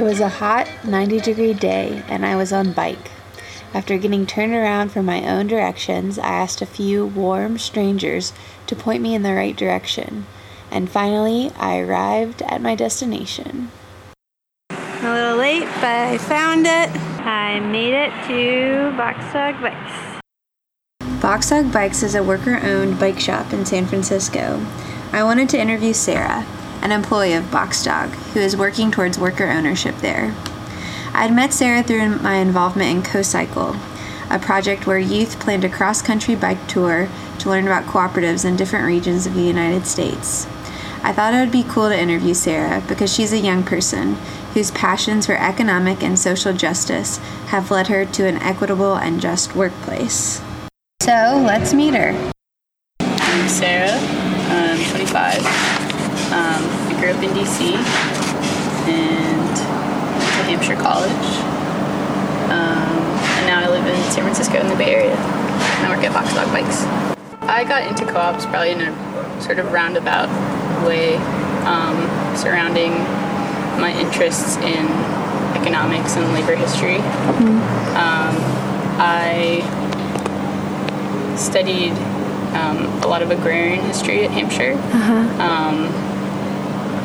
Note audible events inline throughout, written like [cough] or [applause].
It was a hot 90 degree day, and I was on bike. After getting turned around from my own directions, I asked a few warm strangers to point me in the right direction, and finally I arrived at my destination. A little late, but I found it. I made it to Box Dog Bikes. Box Dog Bikes is a worker owned bike shop in San Francisco. I wanted to interview Sarah, an employee of Box Dog, who is working towards worker ownership there. I had met Sarah through my involvement in CoCycle, a project where youth planned a cross country bike tour to learn about cooperatives in different regions of the United States. I thought it would be cool to interview Sarah because she's a young person whose passions for economic and social justice have led her to an equitable and just workplace. So let's meet her. I'm Sarah. I'm 25. Um, I grew up in DC and went to Hampshire College. Um, and now I live in San Francisco in the Bay Area. And I work at Box Dog Bikes. I got into co-ops probably in a sort of roundabout way um, surrounding my interests in economics and labor history. Mm-hmm. Um, I studied um, a lot of agrarian history at Hampshire, uh-huh. um,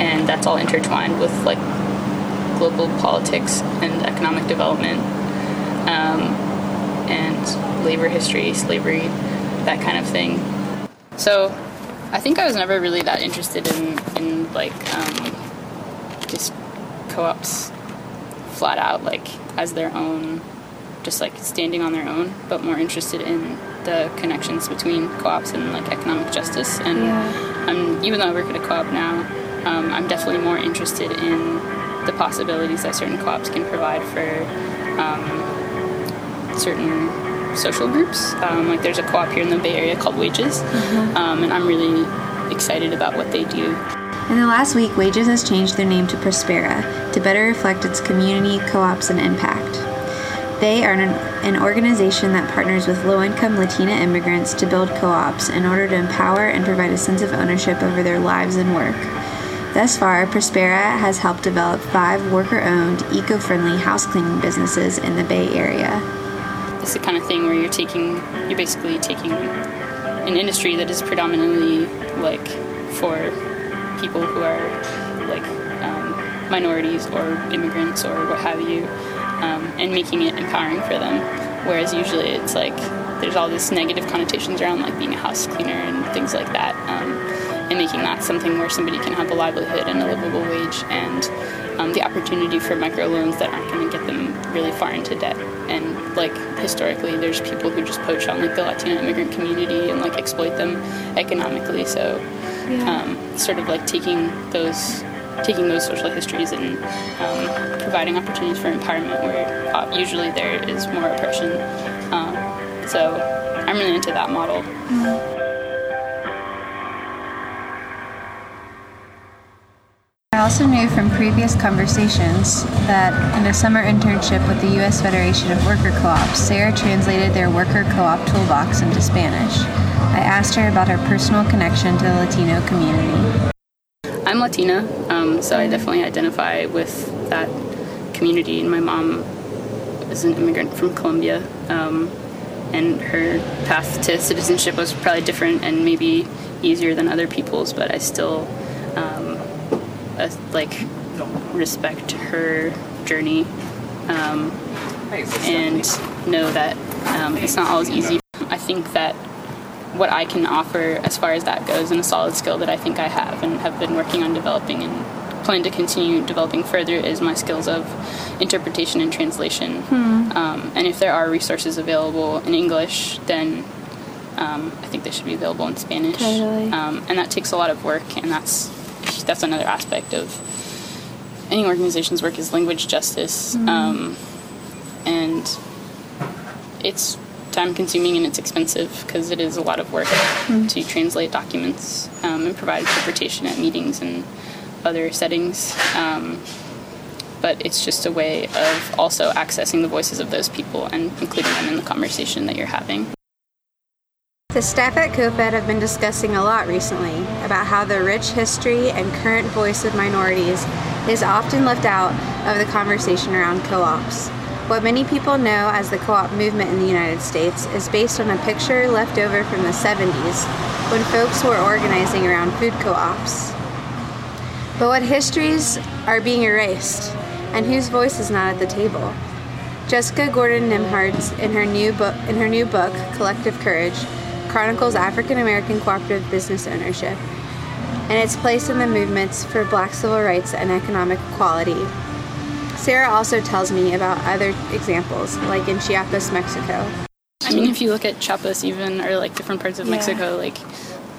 and that's all intertwined with like global politics and economic development, um, and labor history, slavery, that kind of thing. So, I think I was never really that interested in in like um, just co-ops flat out like as their own just like standing on their own but more interested in the connections between co-ops and like economic justice and yeah. um, even though i work at a co-op now um, i'm definitely more interested in the possibilities that certain co-ops can provide for um, certain social groups um, like there's a co-op here in the bay area called wages mm-hmm. Um, and i'm really excited about what they do in the last week, Wages has changed their name to Prospera to better reflect its community, co ops, and impact. They are an, an organization that partners with low income Latina immigrants to build co ops in order to empower and provide a sense of ownership over their lives and work. Thus far, Prospera has helped develop five worker owned, eco friendly house cleaning businesses in the Bay Area. It's the kind of thing where you're taking, you're basically taking an industry that is predominantly like for people who are like um, minorities or immigrants or what have you, um, and making it empowering for them. Whereas usually it's like there's all these negative connotations around like being a house cleaner and things like that, um, and making that something where somebody can have a livelihood and a livable wage and um, the opportunity for microloans that aren't going to get them really far into debt. And like historically, there's people who just poach on like the Latino immigrant community and like exploit them economically. So yeah. um, sort of like taking those taking those social histories and um, providing opportunities for empowerment where uh, usually there is more oppression. Um, so I'm really into that model. Mm-hmm. Also knew from previous conversations that in a summer internship with the U.S. Federation of Worker Co-ops, Sarah translated their worker co-op toolbox into Spanish. I asked her about her personal connection to the Latino community. I'm Latina, um, so I definitely identify with that community. And my mom is an immigrant from Colombia, um, and her path to citizenship was probably different and maybe easier than other people's, but I still uh, like respect her journey um, and know that um, it's not always easy. I think that what I can offer as far as that goes and a solid skill that I think I have and have been working on developing and plan to continue developing further is my skills of interpretation and translation. Hmm. Um, and if there are resources available in English, then um, I think they should be available in Spanish. Totally. Um, and that takes a lot of work, and that's that's another aspect of any organization's work is language justice, mm. and it's time consuming and it's expensive because it is a lot of work mm. to translate documents um, and provide interpretation at meetings and other settings. Um, but it's just a way of also accessing the voices of those people and including them in the conversation that you're having. The staff at COFED have been discussing a lot recently about how the rich history and current voice of minorities is often left out of the conversation around co ops. What many people know as the co op movement in the United States is based on a picture left over from the 70s when folks were organizing around food co ops. But what histories are being erased, and whose voice is not at the table? Jessica Gordon Nembhard, in her new book, in her new book, Collective Courage, chronicles African American cooperative business ownership and its place in the movements for Black civil rights and economic equality Sarah also tells me about other examples, like in Chiapas, Mexico. I mean, if you look at Chiapas, even or like different parts of yeah. Mexico, like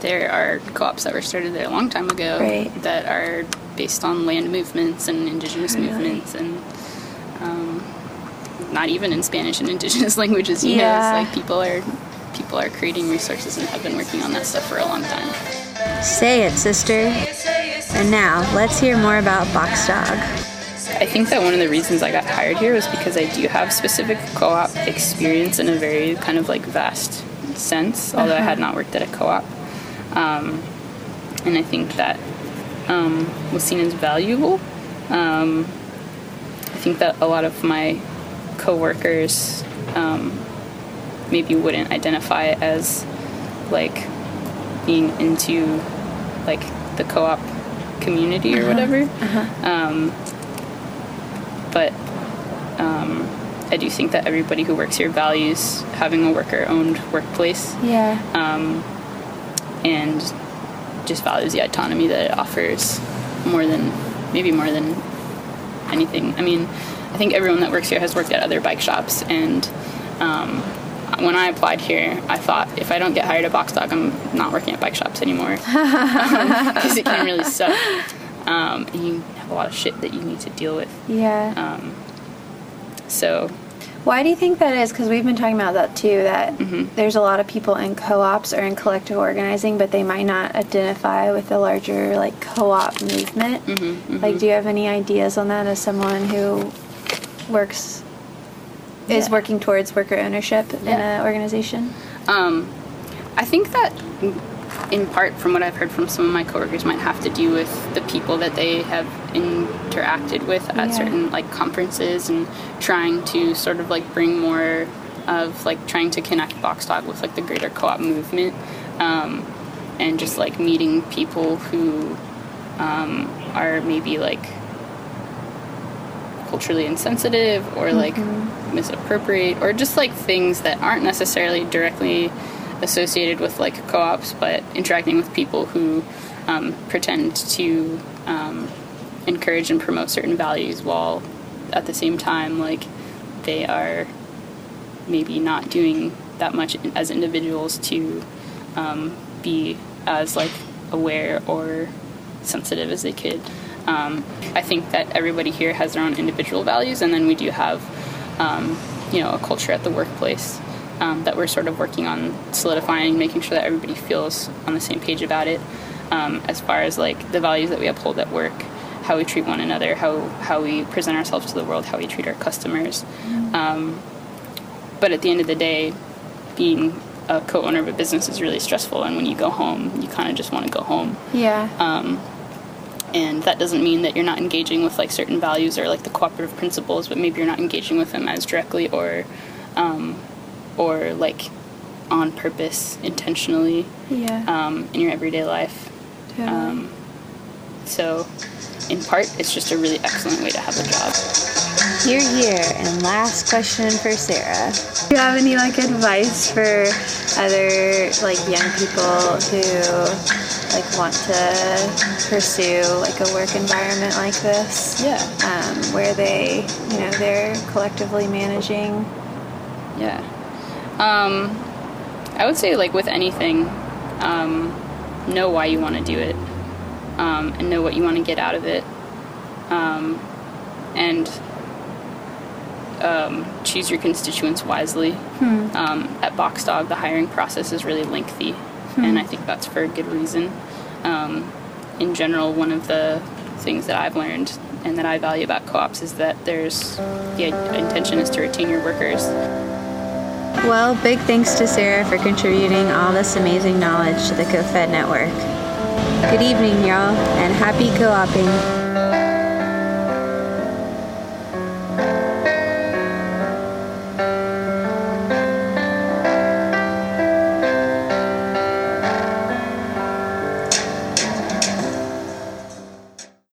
there are co-ops that were started there a long time ago right. that are based on land movements and indigenous really? movements and um, not even in Spanish and indigenous [laughs] languages. You yeah. know, like people are people are creating resources and have been working on that stuff for a long time. Say it, sister. And now let's hear more about Box Dog. I think that one of the reasons I got hired here was because I do have specific co op experience in a very kind of like vast sense, although uh-huh. I had uh-huh. not worked at a co op. Um, and I think that um, was seen as valuable. Um, I think that a lot of my coworkers um, maybe wouldn't identify as like being into like the co-op community or uh-huh. whatever. Uh-huh. Um, but um, I do think that everybody who works here values having a worker-owned workplace. Yeah. Um, and just values the autonomy that it offers more than maybe more than anything. I mean, I think everyone that works here has worked at other bike shops, and um, when I applied here, I thought if I don't get hired at Box Dog, I'm not working at bike shops anymore [laughs] because it can really suck. Um, and you have a lot of shit that you need to deal with. Yeah. Um, so. Why do you think that is? Because we've been talking about that too. That mm-hmm. there's a lot of people in co-ops or in collective organizing, but they might not identify with the larger like co-op movement. Mm-hmm, mm-hmm. Like, do you have any ideas on that as someone who works yeah. is working towards worker ownership yeah. in an organization? Um, I think that in part from what I've heard from some of my coworkers might have to do with the people that they have interacted with at yeah. certain like conferences and trying to sort of like bring more of like trying to connect Box Dog with like the greater co-op movement um, and just like meeting people who um, are maybe like culturally insensitive or like mm-hmm. misappropriate or just like things that aren't necessarily directly associated with like co-ops but interacting with people who um, pretend to um, encourage and promote certain values while at the same time like they are maybe not doing that much as individuals to um, be as like aware or sensitive as they could um, I think that everybody here has their own individual values, and then we do have, um, you know, a culture at the workplace um, that we're sort of working on solidifying, making sure that everybody feels on the same page about it. Um, as far as like the values that we uphold at work, how we treat one another, how how we present ourselves to the world, how we treat our customers. Mm-hmm. but at the end of the day, being a co-owner of a business is really stressful, and when you go home, you kind of just want to go home. Yeah. And that doesn't mean that you're not engaging with like certain values or like the cooperative principles but maybe you're not engaging with them as directly or um, or like on purpose intentionally yeah. um, in your everyday life totally. um, so in part it's just a really excellent way to have a job here here and last question for sarah do you have any like advice for other like young people who like want to pursue like a work environment like this. Yeah. Um, where they, you know, they're collectively managing. Yeah. Um, I would say like with anything, um, know why you want to do it, um, and know what you want to get out of it, um, and um, choose your constituents wisely. Hmm. Um, at Box Dog, the hiring process is really lengthy hmm. and I think that's for a good reason. Um, in general, one of the things that I've learned and that I value about co-ops is that there's the intention is to retain your workers. Well, big thanks to Sarah for contributing all this amazing knowledge to the CoFed network. Good evening, y'all, and happy co-oping.